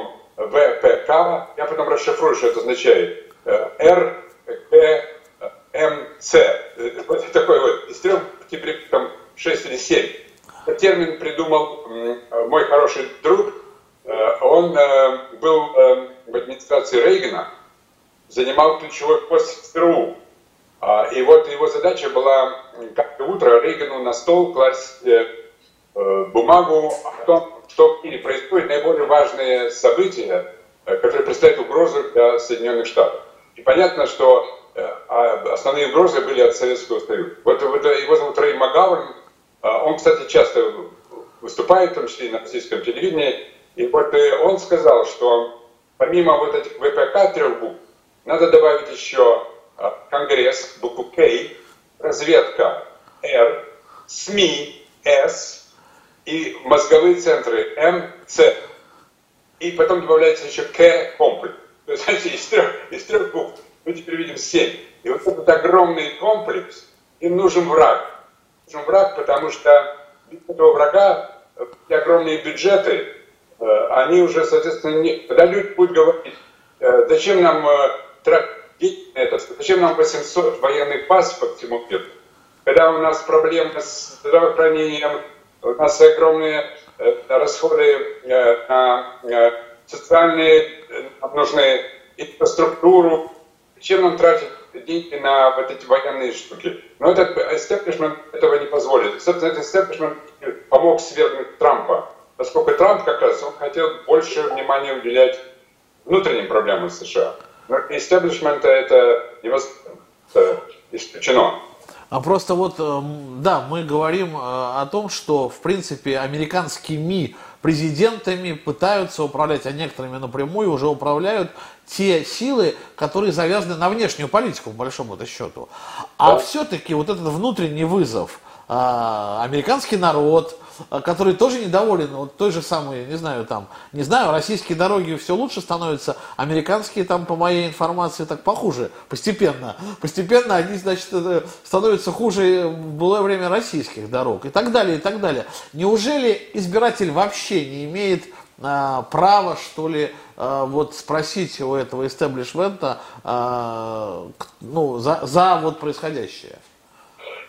Расшифрую, что это означает. Р, К, М, С. Вот такой вот, из трех теперь там 6 или 7 термин придумал мой хороший друг. Э, он э, был э, в администрации Рейгана, занимал ключевой пост в ЦРУ. А, и вот его задача была каждое утро Рейгану на стол класть бумагу о том, что в мире происходит, наиболее важные события, которые представляют угрозу для Соединенных Штатов. И понятно, что а, основные угрозы были от Советского Союза. Вот его зовут Рэй Магаурн, а, он, кстати, часто выступает, в том числе и на российском телевидении. И вот э, он сказал, что помимо вот этих ВПК трех букв, надо добавить еще Конгресс, букву К, разведка Р, СМИ С и мозговые центры М, С. И потом добавляется еще К комплекс. То есть, из трех, из трех букв мы теперь видим семь. И вот этот огромный комплекс, им нужен враг нужен враг, потому что без этого врага и огромные бюджеты, э, они уже, соответственно, не... Когда люди будут говорить, э, зачем нам э, это, зачем нам 800 военных баз по всему миру, когда у нас проблемы с здравоохранением, у нас огромные расходы на социальные, нам нужны инфраструктуру, зачем нам тратить деньги на вот эти военные штуки. Но этот истеблишмент этого не позволит. Собственно, этот истеблишмент помог свергнуть Трампа, поскольку Трамп как раз он хотел больше внимания уделять внутренним проблемам США. Но истеблишмента это невозможно, это исключено. А просто вот, эм, да, мы говорим э, о том, что, в принципе, американские МИ президентами пытаются управлять, а некоторыми напрямую уже управляют те силы, которые завязаны на внешнюю политику, в большом счету. А да. все-таки вот этот внутренний вызов, а, американский народ, а, который тоже недоволен вот той же самой, не знаю, там, не знаю, российские дороги все лучше становятся, американские там, по моей информации, так похуже, постепенно. Постепенно они, значит, становятся хуже в былое время российских дорог и так далее, и так далее. Неужели избиратель вообще не имеет а, права, что ли, а, вот спросить у этого истеблишмента, ну, за, за вот происходящее?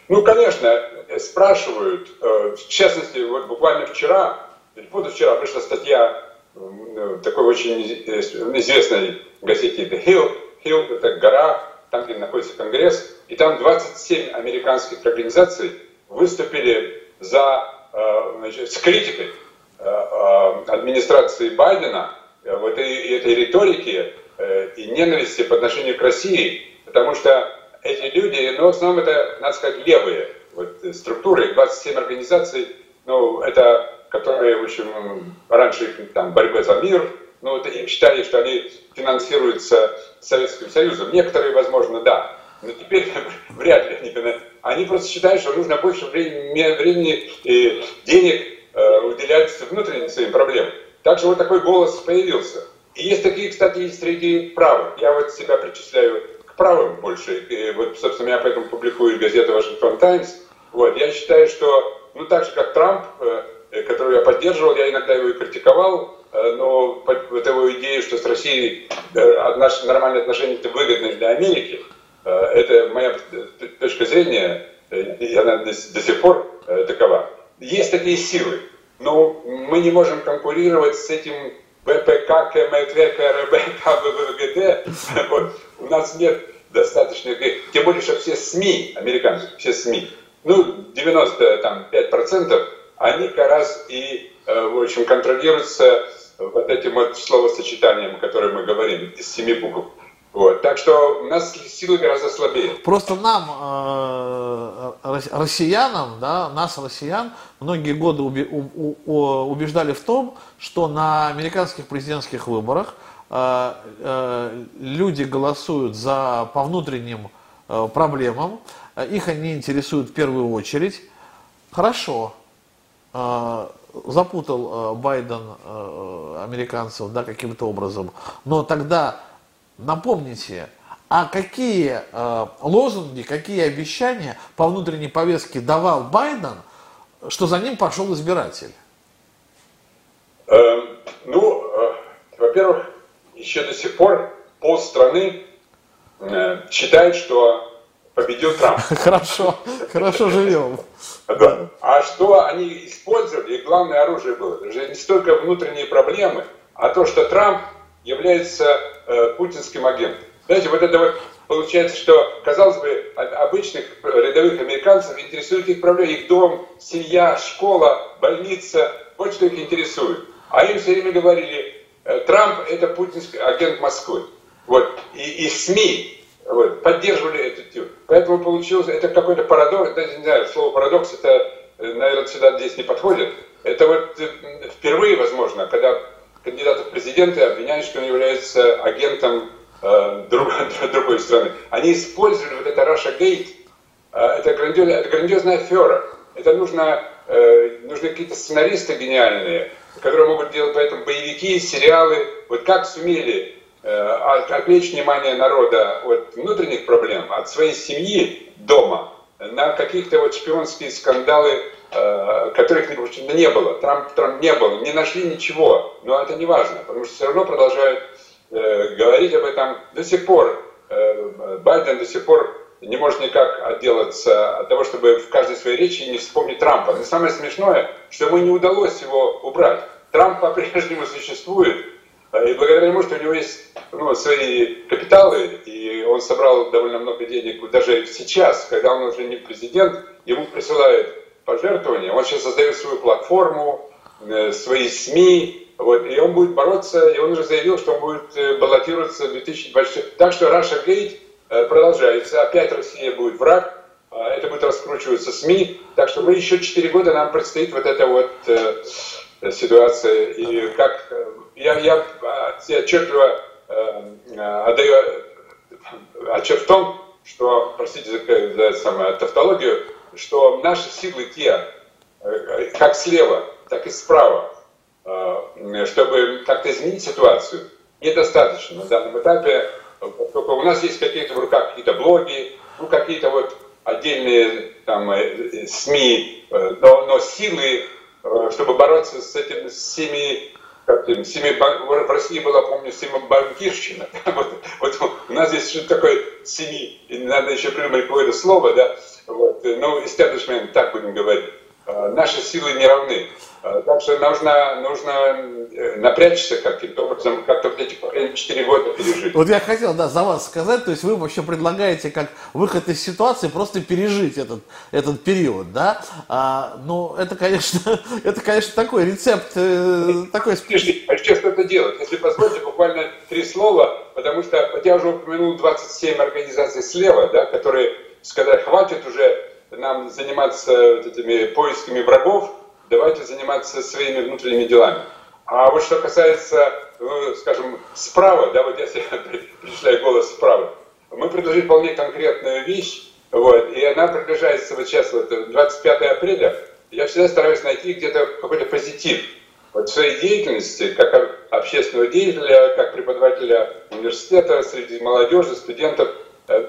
Ну, конечно, спрашивают. Э, в частности, вот буквально вчера, или позавчера вышла статья э, такой очень известной газете The Hill. Hill – это гора, там, где находится Конгресс. И там 27 американских организаций выступили за, э, значит, с критикой администрации Байдена в этой, этой риторике и ненависти по отношению к России, потому что эти люди, ну, в основном это, надо сказать, левые вот, структуры, 27 организаций, ну, это, которые, в общем, раньше там борьбы за мир, ну, и считали, что они финансируются Советским Союзом. Некоторые, возможно, да, но теперь вряд ли они Они просто считают, что нужно больше времени, времени и денег э, уделять внутренним своим проблемам. Также вот такой голос появился. И есть такие, кстати, есть среди правых. Я вот себя причисляю правым больше. И вот, собственно, я поэтому публикую газету «Вашингтон Таймс». Вот, я считаю, что, ну, так же, как Трамп, э, которого я поддерживал, я иногда его и критиковал, э, но вот его идею, что с Россией э, наши нормальные отношения это выгодны для Америки, это моя точка зрения, и она до, сих пор такова. Есть такие силы, но мы не можем конкурировать с этим ВПК, КМТ, КРБ, КВВГД. Вот. У нас нет достаточно, тем более, что все СМИ, американцы, все СМИ, ну, 95%, они как раз и, э, в общем, контролируются вот этим вот словосочетанием, о котором мы говорим, из семи букв. Вот. Так что у нас силы гораздо слабее. Просто нам, э, россиянам, да, нас, россиян, многие годы убеждали в том, что на американских президентских выборах э, э, люди голосуют за, по внутренним проблемам, их они интересуют в первую очередь. Хорошо, запутал Байден американцев да, каким-то образом, но тогда Напомните, а какие э, лозунги, какие обещания по внутренней повестке давал Байден, что за ним пошел избиратель? Э, ну, э, во-первых, еще до сих пор полстраны э, считает, что победил Трамп. Хорошо, хорошо живем. Да. А что они использовали, и главное оружие было, даже не столько внутренние проблемы, а то, что Трамп является э, путинским агентом. Знаете, вот это вот получается, что, казалось бы, обычных рядовых американцев интересует их проблемы, их дом, семья, школа, больница, вот что их интересует. А им все время говорили, э, Трамп это путинский агент Москвы. Вот. И, и СМИ вот, поддерживали эту тему. Поэтому получилось, это какой-то парадокс, даже не знаю, слово парадокс, это, э, наверное, сюда здесь не подходит. Это вот впервые, возможно, когда кандидата в президенты обвиняют, что он является агентом э, друг, другой страны. Они использовали вот это Russia Gate, э, это, грандиоз, это грандиозная афера. Это нужно, э, нужны какие-то сценаристы гениальные, которые могут делать поэтому боевики, сериалы. Вот как сумели э, отвлечь внимание народа от внутренних проблем, от своей семьи дома, на каких-то вот шпионские скандалы Э, которых не было. Трамп, Трамп не был, не нашли ничего. Но это не важно, потому что все равно продолжают э, говорить об этом до сих пор. Э, Байден до сих пор не может никак отделаться от того, чтобы в каждой своей речи не вспомнить Трампа. Но самое смешное, что ему не удалось его убрать. Трамп по-прежнему существует, и благодаря тому, что у него есть ну, свои капиталы, и он собрал довольно много денег, даже сейчас, когда он уже не президент, ему присылают пожертвования. Он сейчас создает свою платформу, э, свои СМИ, вот, и он будет бороться, и он уже заявил, что он будет э, баллотироваться в 2026. Так что Russia Gate э, продолжается, опять Россия будет враг, а это будет раскручиваться СМИ, так что мы еще 4 года нам предстоит вот эта вот э, ситуация, и как я, я, я отчетливо э, отдаю отчет в том, что, простите за, за самую тавтологию, что наши силы те, э, как слева, так и справа, э, чтобы как-то изменить ситуацию, недостаточно на данном этапе. Только у нас есть какие-то в руках какие-то блоги, ну какие-то вот отдельные там э, СМИ, но, но силы, чтобы бороться с этим, с всеми как им, семи, в России была, помню, семибанкирщина. Вот, вот у нас здесь что-то такое семи, надо еще придумать какое-то слово, да, вот, ну, истеблишмент, так будем говорить. А, наши силы не равны. А, так что нужно, нужно э, напрячься каким-то образом, как-то вот эти 4 года пережить. Вот я хотел, да, за вас сказать, то есть вы вообще предлагаете как выход из ситуации просто пережить этот, этот период, да? А, ну, это, конечно, это, конечно, такой рецепт, э, такой... А что что-то делать? Если позволите, буквально три слова, потому что, вот я уже упомянул 27 организаций слева, да, которые сказать, хватит уже нам заниматься вот этими поисками врагов, давайте заниматься своими внутренними делами. А вот что касается, ну, скажем, справа, да, вот себе причисляю голос справа, мы предложили вполне конкретную вещь, вот, и она приближается вот сейчас, вот, 25 апреля, я всегда стараюсь найти где-то какой-то позитив. Вот в своей деятельности, как общественного деятеля, как преподавателя университета, среди молодежи, студентов –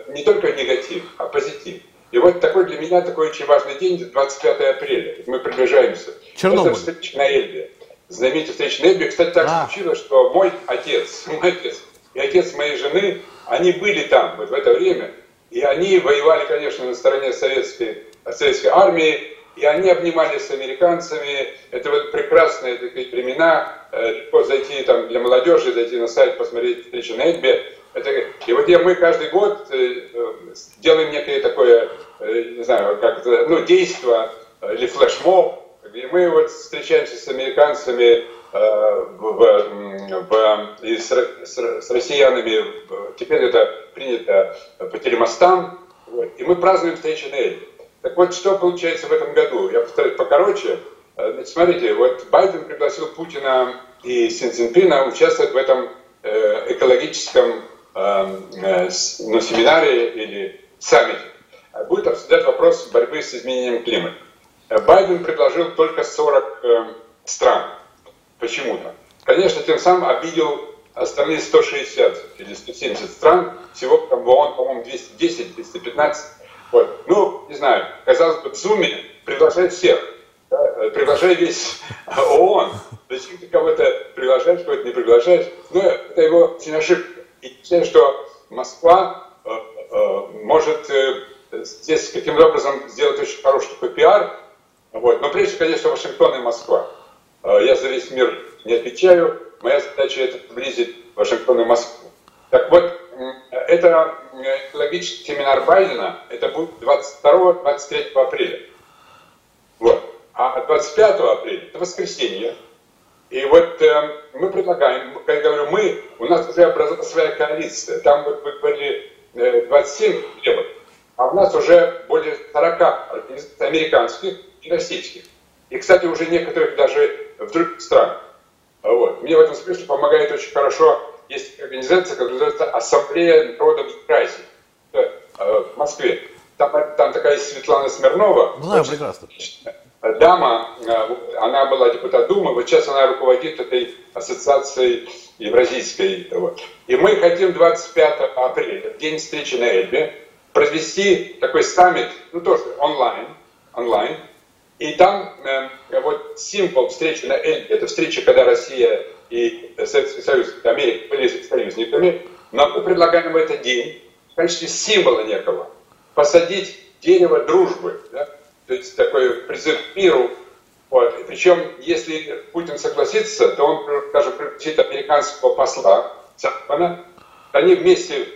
не только негатив, а позитив. И вот такой для меня такой очень важный день, 25 апреля. Мы приближаемся. Чернобыль. Это встреча на Эльбе. Знаменитая встреча на Эльбе. Кстати, так а. случилось, что мой отец, мой отец и отец моей жены, они были там вот в это время. И они воевали, конечно, на стороне советской, советской армии, и они обнимались с американцами. Это вот прекрасные такие времена. Э, легко зайти там для молодежи, зайти на сайт, посмотреть встречу на Эльбе. Это, и вот я, мы каждый год э, э, делаем некое такое, э, не знаю, как это, ну, действие или флешмоб, где мы вот встречаемся с американцами в, в, и с, с, с россиянами, теперь это принято по телемостам, вот, и мы празднуем встречу Эльбе. Так вот, что получается в этом году? Я постараюсь покороче. Значит, смотрите, вот Байден пригласил Путина и Си Цзиньпина участвовать в этом экологическом ну, семинаре или саммите. Будет обсуждать вопрос борьбы с изменением климата. Байден предложил только 40 стран почему-то. Конечно, тем самым обидел остальные 160 или 170 стран, всего там в ООН, по-моему, 210, 215. Вот. Ну, не знаю, казалось бы, в Зуме приглашает всех, да, приглашай весь ООН. Зачем ты кого-то приглашаешь, кого-то не приглашаешь? Ну, это его очень ошибка. И считаю, что Москва э, э, может э, здесь каким-то образом сделать очень хороший такой пиар. Вот. Но прежде, конечно, Вашингтон и Москва. Э, я за весь мир не отвечаю. Моя задача это приблизить Вашингтон и Москву. Так вот, это экологический семинар Байдена, это будет 22-23 апреля. Вот. А 25 апреля, это воскресенье. И вот э, мы предлагаем, как я говорю, мы, у нас уже образовалась своя коалиция. Там вот вы говорили э, 27 требов, а у нас уже более 40 организаций американских и российских. И, кстати, уже некоторых даже в других странах. Вот. Мне в этом смысле помогает очень хорошо, есть организация, которая называется Ассамблея народов Евразии э, в Москве. Там, там такая Светлана Смирнова. Знаю, прекрасно. Дама, э, она была депутат Думы, вот сейчас она руководит этой ассоциацией евразийской. Вот. И мы хотим 25 апреля, день встречи на Эльбе, провести такой саммит, ну тоже онлайн, онлайн, и там э, вот символ встречи на Эльбе, это встреча, когда Россия и Советский Союз, Америка были союзниками, но мы предлагаем в этот день в качестве символа некого посадить дерево дружбы, да? То есть такой призыв к миру. Вот. И причем, если Путин согласится, то он даже пригласит американского посла Цапмана, они вместе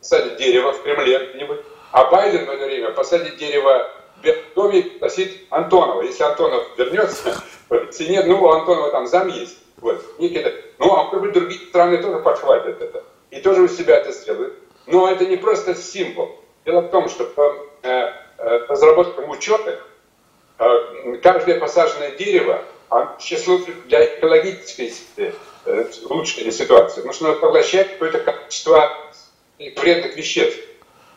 посадят дерево в Кремле а Байден в это время посадит дерево в доме просить Антонова. Если Антонов вернется, нет, ну, у Антонова там зам есть. Вот, некий, ну, а может быть, другие страны тоже подхватят это. И тоже у себя это сделают. Но это не просто символ. Дело в том, что по э, э, разработкам ученых э, каждое посаженное дерево а число для экологической э, улучшения ситуации, потому что оно поглощает какое-то количество вредных веществ.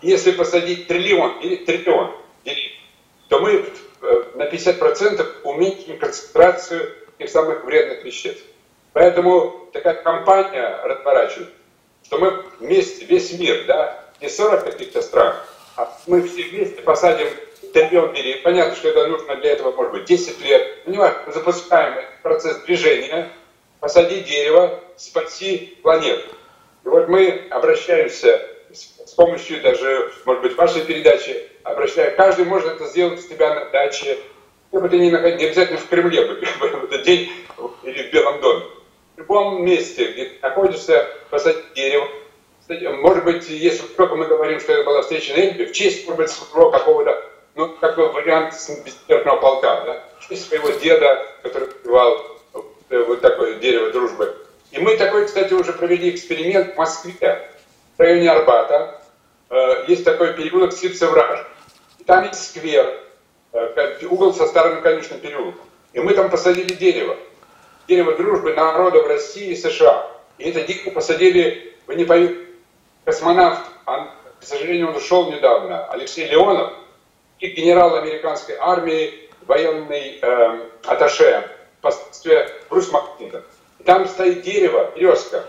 Если посадить триллион или триллион деревьев, то мы э, на 50% уменьшим концентрацию тех самых вредных веществ. Поэтому такая компания разворачивает, что мы вместе, весь мир, да, не 40 каких-то стран, мы все вместе посадим триллион деревьев. Понятно, что это нужно для этого, может быть, 10 лет. Понимаете, мы запускаем процесс движения, посади дерево, спаси планету. И вот мы обращаемся с помощью даже, может быть, вашей передачи обращаю, каждый может это сделать у себя на даче, как бы ты не, не обязательно в Кремле в этот день или в Белом доме. В любом месте, где ты находишься, посадить дерево. Может быть, если только мы говорим, что это была встреча на Эльбе, в честь, может быть, своего какого-то, ну, такой вариант бессмертного полка, да, в честь своего деда, который привал э, вот такое дерево дружбы. И мы такой, кстати, уже провели эксперимент в Москве, в районе Арбата. Э, есть такой переулок Сипсевраж. Там есть сквер, э, угол со старым конечным переулком. И мы там посадили дерево. Дерево дружбы народов России и США. И это дерево посадили, вы не поверите, космонавт, он, к сожалению, он ушел недавно, Алексей Леонов, и генерал американской армии, военный э, аташе, впоследствии Брус Маккинтон. Там стоит дерево, березка,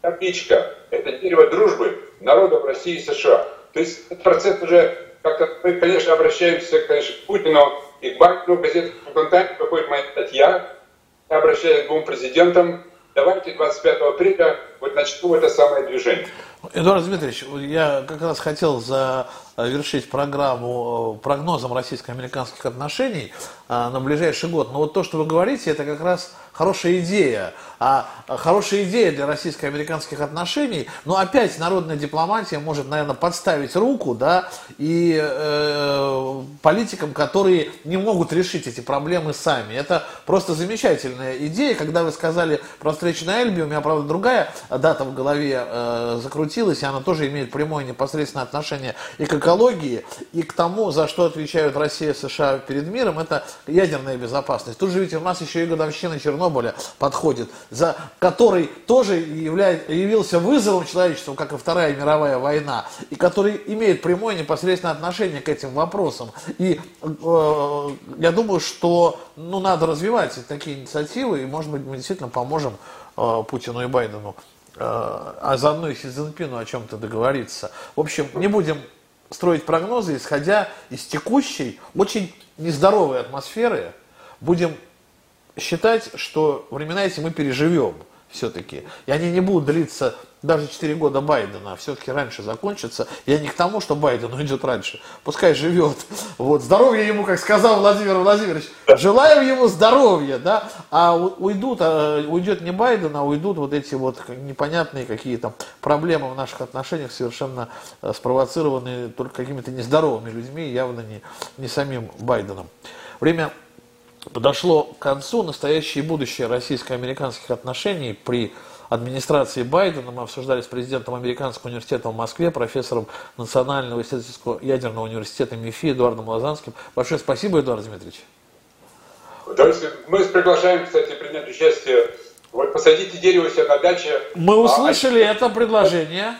табличка. Это дерево дружбы народов России и США. То есть этот процесс уже как-то мы, конечно, обращаемся, конечно, к Путину и к Байдену, газета «Фронтайм», выходит моя статья, я обращаюсь к двум президентам, давайте 25 апреля вот начну это самое движение. Эдуард Дмитриевич, я как раз хотел завершить программу прогнозом российско-американских отношений а, на ближайший год. Но вот то, что вы говорите, это как раз хорошая идея, а хорошая идея для российско-американских отношений, но опять народная дипломатия может, наверное, подставить руку, да, и э, политикам, которые не могут решить эти проблемы сами. Это просто замечательная идея. Когда вы сказали про встречу на Эльбе, у меня, правда, другая дата в голове э, закрутилась, и она тоже имеет прямое непосредственное отношение и к экологии, и к тому, за что отвечают Россия и США перед миром, это ядерная безопасность. Тут же ведь у нас еще и годовщина Чернобыля подходит за который тоже являет, явился вызовом человечеству, как и Вторая мировая война, и который имеет прямое непосредственное отношение к этим вопросам. И э, я думаю, что ну, надо развивать такие инициативы, и, может быть, мы действительно поможем э, Путину и Байдену, э, а заодно и Си Цзиньпину о чем-то договориться. В общем, не будем строить прогнозы, исходя из текущей, очень нездоровой атмосферы, будем считать, что времена эти мы переживем все-таки. И они не будут длиться даже 4 года Байдена, а все-таки раньше закончатся. Я не к тому, что Байден уйдет раньше. Пускай живет. Вот. Здоровья ему, как сказал Владимир Владимирович. Желаем ему здоровья, да. А уйдут, а уйдет не Байден, а уйдут вот эти вот непонятные какие-то проблемы в наших отношениях, совершенно э, спровоцированные только какими-то нездоровыми людьми, явно не, не самим Байденом. Время подошло к концу настоящее и будущее российско-американских отношений при администрации Байдена. Мы обсуждали с президентом Американского университета в Москве, профессором Национального исследовательского ядерного университета МИФИ Эдуардом Лазанским. Большое спасибо, Эдуард Дмитриевич. Мы приглашаем, кстати, принять участие. Вот посадите дерево себе на даче. Мы услышали а, это предложение.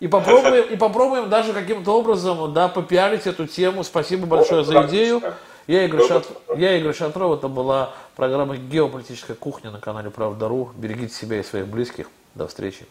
И попробуем, и попробуем даже каким-то образом да, попиарить эту тему. Спасибо большое за идею. Я Игорь, Шат... Я Игорь Шатров, это была программа «Геополитическая кухня» на канале Правда.ру. Берегите себя и своих близких. До встречи.